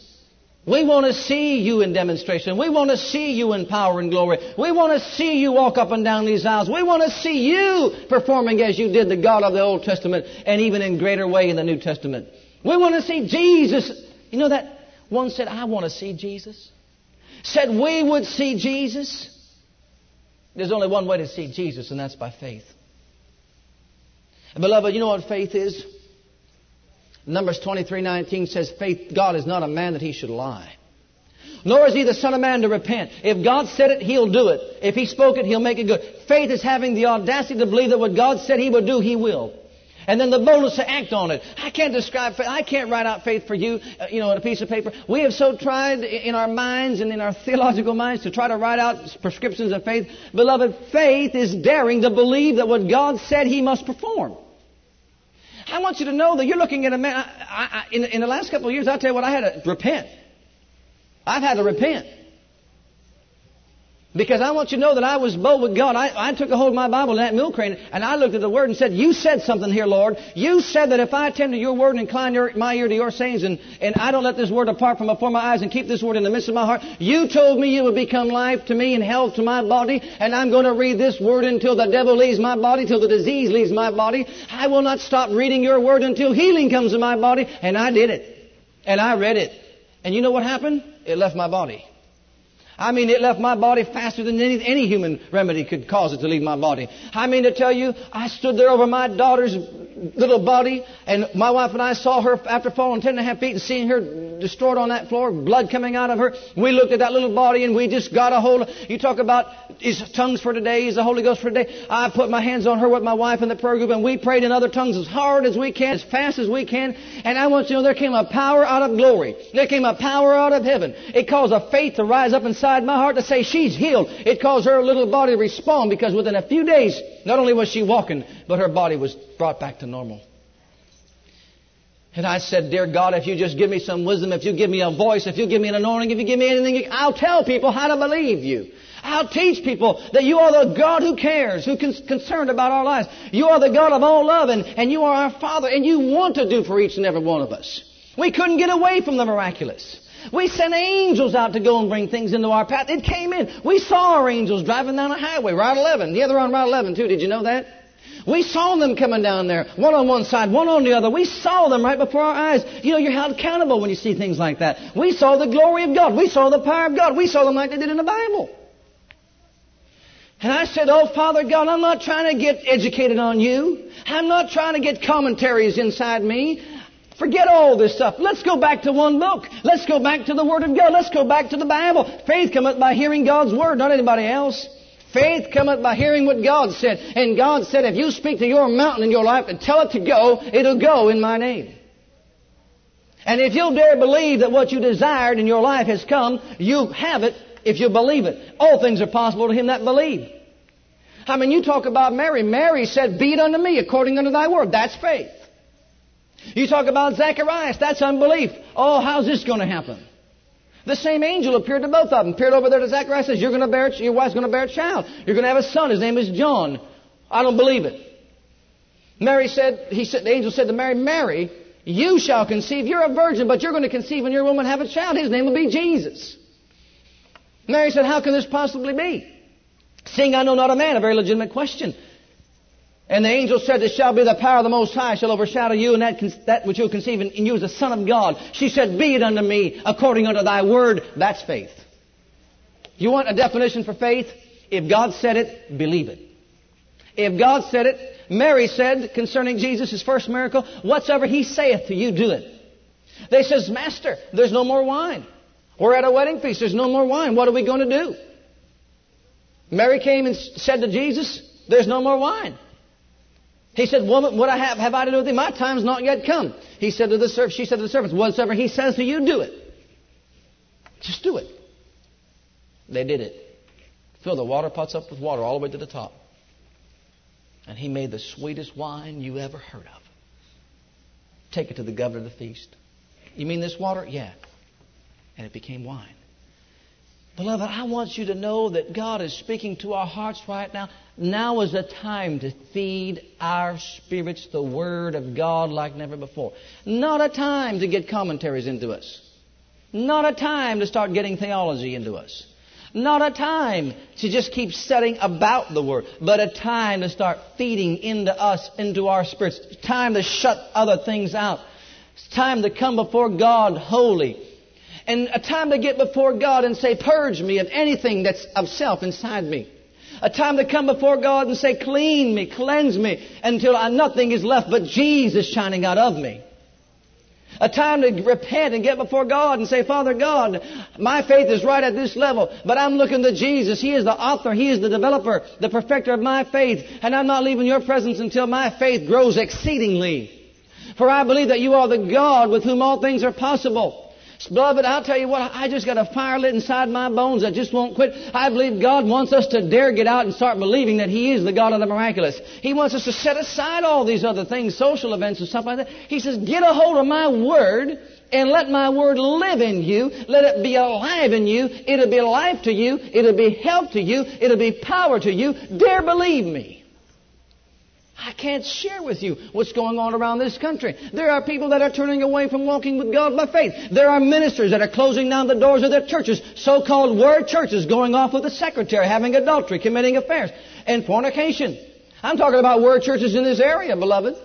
We want to see you in demonstration. We want to see you in power and glory. We want to see you walk up and down these aisles. We want to see you performing as you did the God of the Old Testament and even in greater way in the New Testament. We want to see Jesus. You know that one said, I want to see Jesus. Said we would see Jesus. There's only one way to see Jesus, and that's by faith. And beloved, you know what faith is? Numbers 23:19 says, "Faith God is not a man that he should lie." Nor is he the son of man to repent. If God said it, he'll do it. If he spoke it, he'll make it good. Faith is having the audacity to believe that what God said he would do, he will. And then the boldness to act on it. I can't describe faith. I can't write out faith for you, uh, you know, on a piece of paper. We have so tried in our minds and in our theological minds to try to write out prescriptions of faith. Beloved, faith is daring to believe that what God said he must perform. I want you to know that you're looking at a man. I, I, in, in the last couple of years, I'll tell you what, I had to repent. I've had to repent. Because I want you to know that I was bold with God. I, I took a hold of my Bible in that milk crate and I looked at the Word and said, You said something here, Lord. You said that if I attend to your Word and incline your, my ear to your sayings and, and I don't let this Word depart from before my eyes and keep this Word in the midst of my heart, you told me it would become life to me and health to my body and I'm going to read this Word until the devil leaves my body, till the disease leaves my body. I will not stop reading your Word until healing comes to my body. And I did it. And I read it. And you know what happened? It left my body. I mean, it left my body faster than any, any human remedy could cause it to leave my body. I mean to tell you, I stood there over my daughter's little body, and my wife and I saw her after falling ten and a half feet and seeing her destroyed on that floor, blood coming out of her. We looked at that little body and we just got a hold of, you talk about is tongues for today, is the Holy Ghost for today. I put my hands on her with my wife in the prayer group and we prayed in other tongues as hard as we can, as fast as we can. And I want you to know there came a power out of glory. There came a power out of heaven. It caused a faith to rise up inside my heart to say she's healed. It caused her little body to respond because within a few days, not only was she walking, but her body was brought back to normal. And I said, Dear God, if you just give me some wisdom, if you give me a voice, if you give me an anointing, if you give me anything, I'll tell people how to believe you. I'll teach people that you are the God who cares, who's concerned about our lives. You are the God of all love, and, and you are our Father, and you want to do for each and every one of us. We couldn't get away from the miraculous. We sent angels out to go and bring things into our path. It came in. We saw our angels driving down a highway, Route 11. Yeah, they're on Route 11 too. Did you know that? We saw them coming down there, one on one side, one on the other. We saw them right before our eyes. You know, you're held accountable when you see things like that. We saw the glory of God. We saw the power of God. We saw them like they did in the Bible. And I said, Oh, Father God, I'm not trying to get educated on you. I'm not trying to get commentaries inside me. Forget all this stuff. Let's go back to one book. Let's go back to the Word of God. Let's go back to the Bible. Faith cometh by hearing God's Word, not anybody else. Faith cometh by hearing what God said. And God said, if you speak to your mountain in your life and tell it to go, it'll go in my name. And if you'll dare believe that what you desired in your life has come, you have it if you believe it. All things are possible to him that believe. I mean, you talk about Mary. Mary said, Be it unto me according unto thy word. That's faith. You talk about Zacharias. That's unbelief. Oh, how's this going to happen? The same angel appeared to both of them. Appeared over there to Zacharias. Says, "You're going to bear. Your wife's going to bear a child. You're going to have a son. His name is John." I don't believe it. Mary said. He said. The angel said to Mary, "Mary, you shall conceive. You're a virgin, but you're going to conceive and your woman have a child. His name will be Jesus." Mary said, "How can this possibly be?" Seeing I know not a man, a very legitimate question. And the angel said, It shall be the power of the Most High shall overshadow you, and that, that which you'll conceive in, in you is the Son of God. She said, Be it unto me according unto thy word. That's faith. You want a definition for faith? If God said it, believe it. If God said it, Mary said concerning Jesus, his first miracle, Whatsoever he saith to you, do it. They says, Master, there's no more wine. We're at a wedding feast. There's no more wine. What are we going to do? Mary came and said to Jesus, There's no more wine. He said, Woman, what I have, have I to do with thee? My time's not yet come. He said to the servants, she said to the servants, Whatsoever he says to you, do it. Just do it. They did it. Fill the water pots up with water all the way to the top. And he made the sweetest wine you ever heard of. Take it to the governor of the feast. You mean this water? Yeah. And it became wine. Beloved, I want you to know that God is speaking to our hearts right now. Now is the time to feed our spirits the Word of God like never before. Not a time to get commentaries into us. Not a time to start getting theology into us. Not a time to just keep studying about the Word, but a time to start feeding into us, into our spirits. Time to shut other things out. It's time to come before God holy and a time to get before God and say, Purge me of anything that's of self inside me. A time to come before God and say, Clean me, cleanse me, until I, nothing is left but Jesus shining out of me. A time to repent and get before God and say, Father God, my faith is right at this level, but I'm looking to Jesus. He is the author, He is the developer, the perfecter of my faith, and I'm not leaving your presence until my faith grows exceedingly. For I believe that you are the God with whom all things are possible. Beloved, I'll tell you what, I just got a fire lit inside my bones that just won't quit. I believe God wants us to dare get out and start believing that He is the God of the miraculous. He wants us to set aside all these other things, social events and stuff like that. He says, get a hold of my word and let my word live in you. Let it be alive in you. It'll be life to you. It'll be help to you. It'll be power to you. Dare believe me. I can't share with you what's going on around this country. There are people that are turning away from walking with God by faith. There are ministers that are closing down the doors of their churches, so-called word churches, going off with a secretary, having adultery, committing affairs, and fornication. I'm talking about word churches in this area, beloved.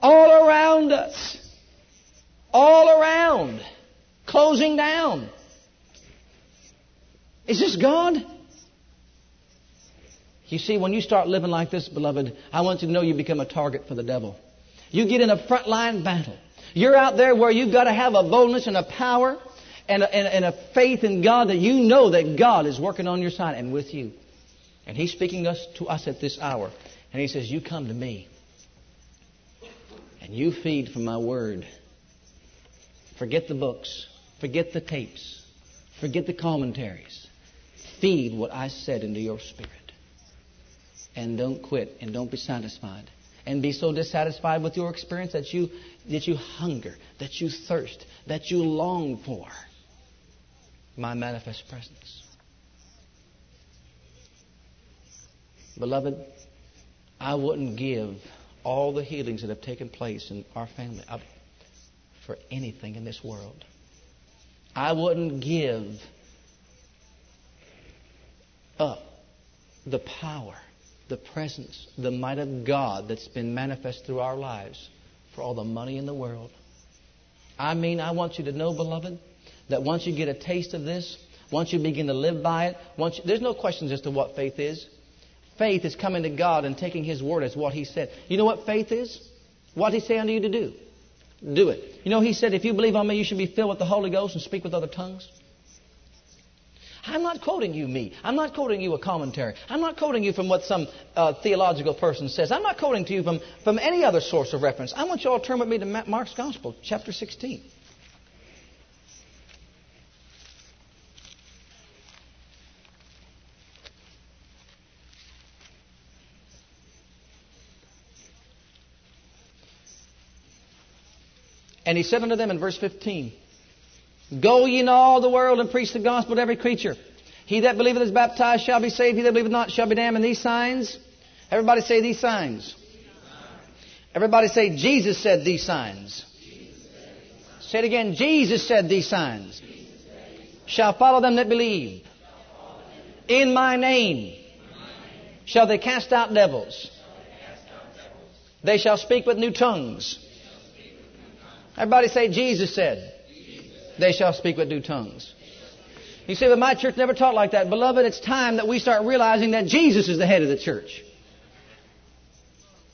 All around us. All around. Closing down. Is this God? You see, when you start living like this, beloved, I want you to know you become a target for the devil. You get in a frontline battle. You're out there where you've got to have a boldness and a power and a, and, and a faith in God that you know that God is working on your side and with you. And He's speaking us, to us at this hour. And He says, You come to me and you feed from my word. Forget the books. Forget the tapes. Forget the commentaries. Feed what I said into your spirit and don't quit and don't be satisfied. And be so dissatisfied with your experience that you that you hunger, that you thirst, that you long for my manifest presence. Beloved, I wouldn't give all the healings that have taken place in our family up for anything in this world. I wouldn't give up the power the presence, the might of God that's been manifest through our lives for all the money in the world. I mean, I want you to know, beloved, that once you get a taste of this, once you begin to live by it, once you, there's no questions as to what faith is. Faith is coming to God and taking His word as what He said. You know what faith is? What did He say unto you to do? Do it. You know, He said, if you believe on me, you should be filled with the Holy Ghost and speak with other tongues. I'm not quoting you me. I'm not quoting you a commentary. I'm not quoting you from what some uh, theological person says. I'm not quoting to you from, from any other source of reference. I want you all to turn with me to Mark's Gospel, chapter 16. And he said unto them in verse 15, Go ye into all the world and preach the gospel to every creature. He that believeth is baptized shall be saved. He that believeth not shall be damned. And these signs, everybody say these signs. Everybody say Jesus said these signs. Say it again. Jesus said these signs. Shall follow them that believe. In my name shall they cast out devils. They shall speak with new tongues. Everybody say Jesus said. They shall speak with new tongues. You say, but my church never taught like that. Beloved, it's time that we start realizing that Jesus is the head of the church.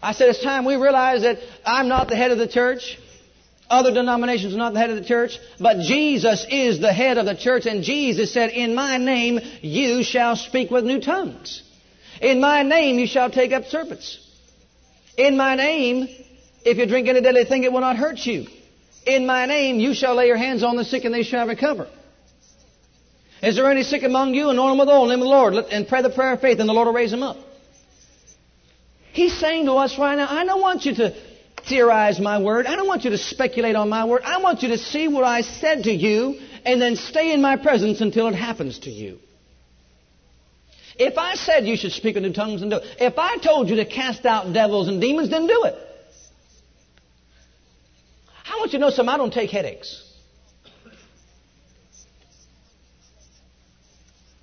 I said it's time we realize that I'm not the head of the church. Other denominations are not the head of the church. But Jesus is the head of the church. And Jesus said, In my name you shall speak with new tongues. In my name you shall take up serpents. In my name, if you drink any deadly thing, it will not hurt you. In my name you shall lay your hands on the sick and they shall recover. Is there any sick among you? Anoint them with oil in the name of the Lord and pray the prayer of faith and the Lord will raise them up. He's saying to us right now, I don't want you to theorize my word. I don't want you to speculate on my word. I want you to see what I said to you and then stay in my presence until it happens to you. If I said you should speak in new tongues and do it, if I told you to cast out devils and demons, then do it. I want you to know something. I don't take headaches.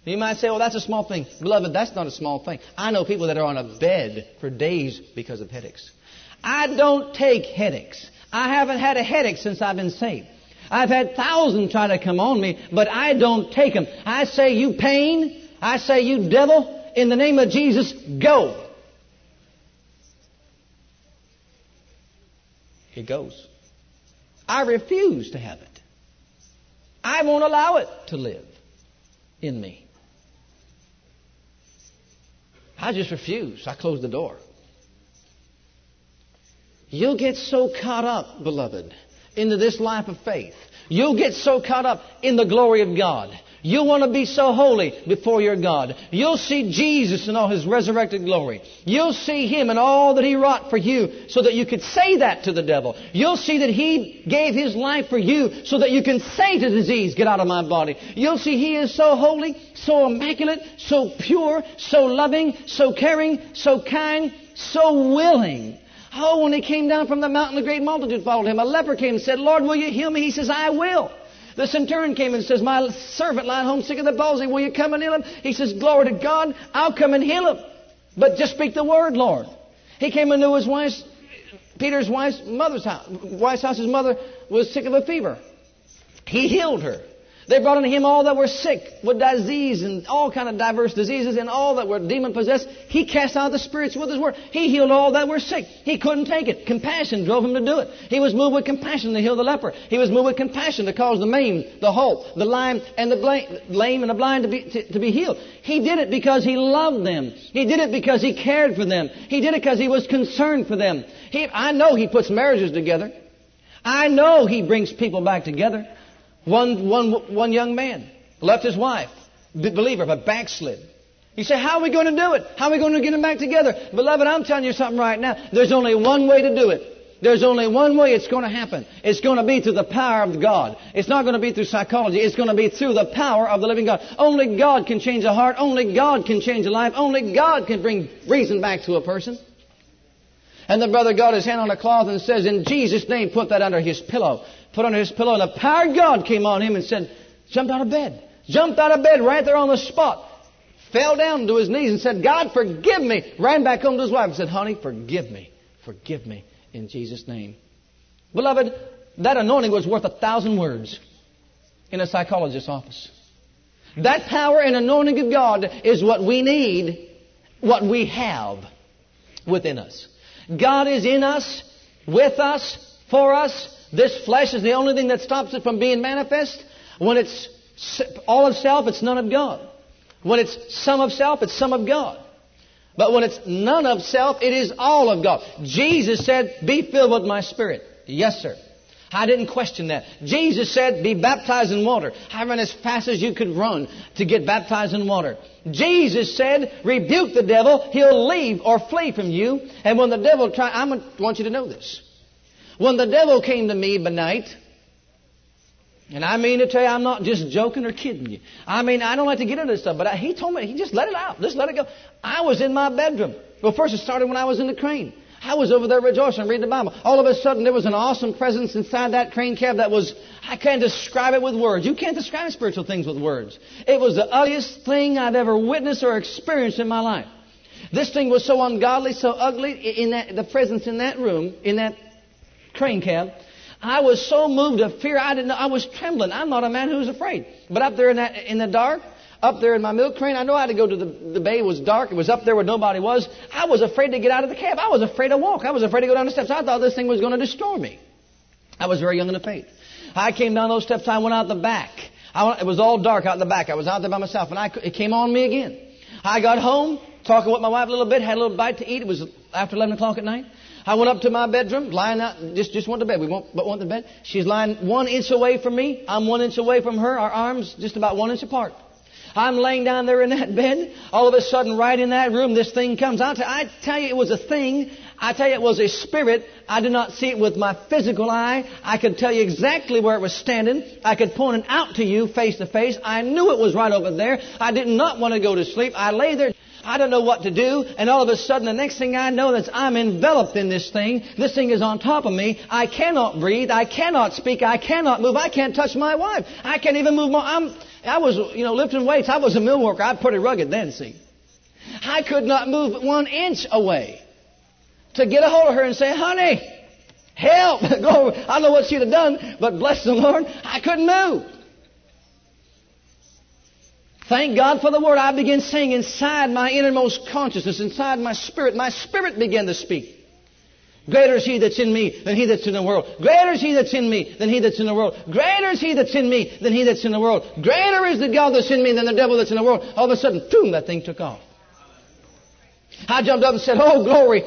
You might say, well, that's a small thing. Beloved, that's not a small thing. I know people that are on a bed for days because of headaches. I don't take headaches. I haven't had a headache since I've been saved. I've had thousands try to come on me, but I don't take them. I say, you pain, I say, you devil, in the name of Jesus, go. It goes. I refuse to have it. I won't allow it to live in me. I just refuse. I close the door. You'll get so caught up, beloved, into this life of faith. You'll get so caught up in the glory of God you want to be so holy before your God. You'll see Jesus in all His resurrected glory. You'll see Him and all that He wrought for you so that you could say that to the devil. You'll see that He gave His life for you so that you can say to disease, get out of my body. You'll see He is so holy, so immaculate, so pure, so loving, so caring, so kind, so willing. Oh, when He came down from the mountain, the great multitude followed Him. A leper came and said, Lord, will you heal me? He says, I will. The centurion came and says, My servant lying home sick of the palsy, will you come and heal him? He says, Glory to God, I'll come and heal him. But just speak the word, Lord. He came into his wife's, Peter's wife's mother's house. Wife's house's mother was sick of a fever. He healed her. They brought unto him all that were sick with disease and all kind of diverse diseases and all that were demon possessed. He cast out the spirits with his word. He healed all that were sick. He couldn't take it. Compassion drove him to do it. He was moved with compassion to heal the leper. He was moved with compassion to cause the maimed, the halt, the lame, and the lame and the blind to be, to, to be healed. He did it because he loved them. He did it because he cared for them. He did it because he was concerned for them. He, I know he puts marriages together. I know he brings people back together. One, one, one young man left his wife, believer, but backslid. You say, how are we going to do it? How are we going to get them back together? Beloved, I'm telling you something right now. There's only one way to do it. There's only one way it's going to happen. It's going to be through the power of God. It's not going to be through psychology. It's going to be through the power of the living God. Only God can change a heart. Only God can change a life. Only God can bring reason back to a person. And the brother got his hand on a cloth and says, In Jesus' name, put that under his pillow put under his pillow, and the power of God came on him and said, jumped out of bed. Jumped out of bed right there on the spot. Fell down to his knees and said, God, forgive me. Ran back home to his wife and said, honey, forgive me. Forgive me in Jesus' name. Beloved, that anointing was worth a thousand words in a psychologist's office. That power and anointing of God is what we need what we have within us. God is in us, with us, for us. This flesh is the only thing that stops it from being manifest. When it's all of self, it's none of God. When it's some of self, it's some of God. But when it's none of self, it is all of God. Jesus said, Be filled with my spirit. Yes, sir. I didn't question that. Jesus said, Be baptized in water. I ran as fast as you could run to get baptized in water. Jesus said, Rebuke the devil, he'll leave or flee from you. And when the devil tried, I want you to know this. When the devil came to me by night, and I mean to tell you, I'm not just joking or kidding you. I mean, I don't like to get into this stuff, but I, he told me, he just let it out. Just let it go. I was in my bedroom. Well, first it started when I was in the crane. I was over there rejoicing, reading the Bible. All of a sudden, there was an awesome presence inside that crane cab that was, I can't describe it with words. You can't describe spiritual things with words. It was the ugliest thing I've ever witnessed or experienced in my life. This thing was so ungodly, so ugly, in that, the presence in that room, in that crane cab, I was so moved of fear, I didn't know, I was trembling. I'm not a man who's afraid. But up there in that, in the dark, up there in my milk crane, I know I had to go to the, the bay. It was dark. It was up there where nobody was. I was afraid to get out of the cab. I was afraid to walk. I was afraid to go down the steps. I thought this thing was going to destroy me. I was very young in the faith. I came down those steps. I went out the back. Went, it was all dark out the back. I was out there by myself, and I, it came on me again. I got home, talking with my wife a little bit, had a little bite to eat. It was after 11 o'clock at night. I went up to my bedroom, lying out, just, just went to bed. We went, but went to bed. She's lying one inch away from me. I'm one inch away from her. Our arms just about one inch apart. I'm laying down there in that bed. All of a sudden, right in that room, this thing comes. I tell you, it was a thing. I tell you, it was a spirit. I did not see it with my physical eye. I could tell you exactly where it was standing. I could point it out to you face to face. I knew it was right over there. I did not want to go to sleep. I lay there. I don't know what to do. And all of a sudden, the next thing I know is I'm enveloped in this thing. This thing is on top of me. I cannot breathe. I cannot speak. I cannot move. I can't touch my wife. I can't even move my, I'm, I was, you know, lifting weights. I was a mill worker. I'm pretty rugged then, see. I could not move one inch away to get a hold of her and say, honey, help. I don't know what she'd have done, but bless the Lord, I couldn't move. Thank God for the word. I began saying inside my innermost consciousness, inside my spirit, my spirit began to speak. Greater is he that's in me than he that's in the world. Greater is he that's in me than he that's in the world. Greater is he that's in me than he that's in the world. Greater is the God that's in me than the devil that's in the world. All of a sudden, boom, that thing took off. I jumped up and said, Oh, glory.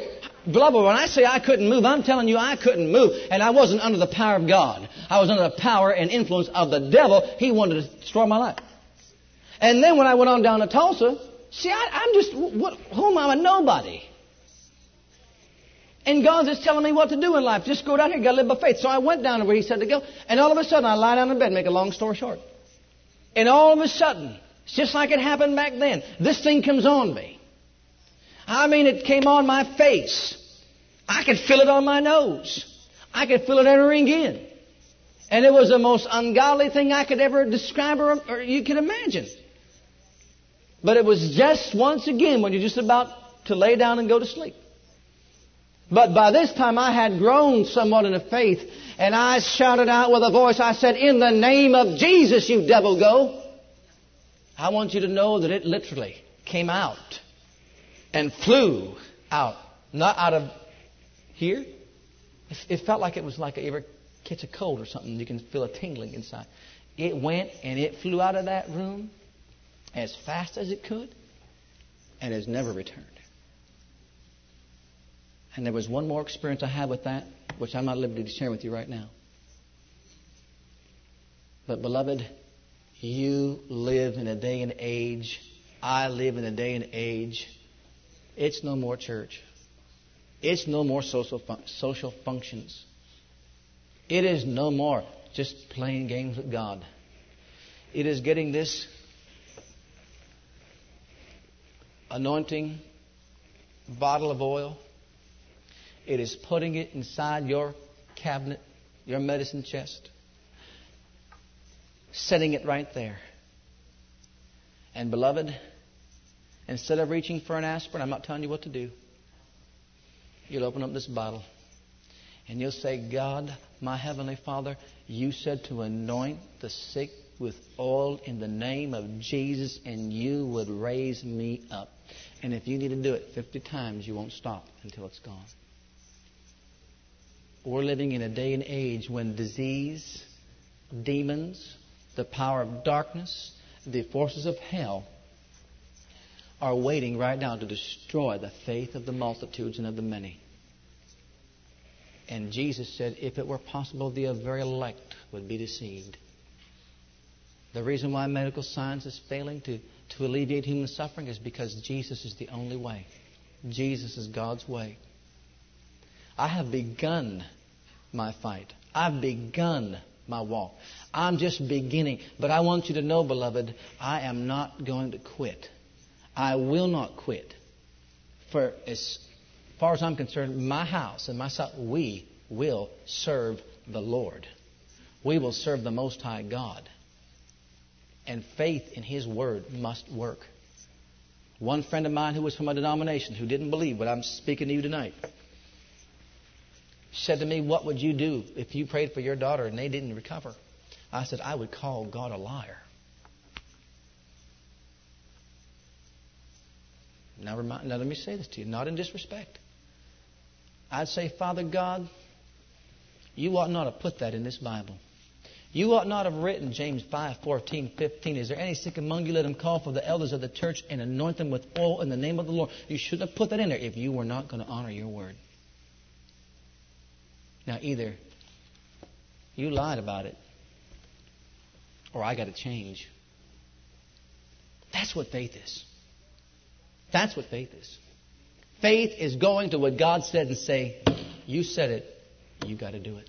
Beloved, when I say I couldn't move, I'm telling you I couldn't move. And I wasn't under the power of God. I was under the power and influence of the devil. He wanted to destroy my life. And then when I went on down to Tulsa, see, I, am just, what, who am I? I'm a nobody. And God's just telling me what to do in life. Just go down here. You got to live by faith. So I went down to where He said to go. And all of a sudden, I lie down in bed, make a long story short. And all of a sudden, it's just like it happened back then. This thing comes on me. I mean, it came on my face. I could feel it on my nose. I could feel it entering in. And it was the most ungodly thing I could ever describe or, or you can imagine. But it was just once again when you're just about to lay down and go to sleep. But by this time I had grown somewhat in the faith, and I shouted out with a voice, I said, In the name of Jesus, you devil, go. I want you to know that it literally came out and flew out. Not out of here. It felt like it was like you ever catch a cold or something, you can feel a tingling inside. It went and it flew out of that room as fast as it could and has never returned. And there was one more experience I had with that, which I'm not liberty to share with you right now. But, beloved, you live in a day and age. I live in a day and age. It's no more church. It's no more social, fun- social functions. It is no more just playing games with God. It is getting this anointing bottle of oil. It is putting it inside your cabinet, your medicine chest, setting it right there. And, beloved, instead of reaching for an aspirin, I'm not telling you what to do. You'll open up this bottle And you'll say, God, my Heavenly Father, you said to anoint the sick with oil in the name of Jesus, and you would raise me up. And if you need to do it 50 times, you won't stop until it's gone. We're living in a day and age when disease, demons, the power of darkness, the forces of hell are waiting right now to destroy the faith of the multitudes and of the many. And Jesus said, if it were possible, the very elect would be deceived. The reason why medical science is failing to, to alleviate human suffering is because Jesus is the only way. Jesus is God's way. I have begun my fight. I've begun my walk. I'm just beginning. But I want you to know, beloved, I am not going to quit. I will not quit. For as far as I'm concerned, my house and my son, we will serve the Lord. We will serve the Most High God. And faith in His Word must work. One friend of mine who was from a denomination who didn't believe what I'm speaking to you tonight said to me, What would you do if you prayed for your daughter and they didn't recover? I said, I would call God a liar. Now, remind, now, let me say this to you, not in disrespect. I'd say, Father God, you ought not to put that in this Bible. You ought not have written James 5, 14, 15. Is there any sick among you? Let him call for the elders of the church and anoint them with oil in the name of the Lord. You shouldn't have put that in there if you were not going to honor your word. Now, either you lied about it or I got to change. That's what faith is. That's what faith is. Faith is going to what God said and say, You said it, you got to do it.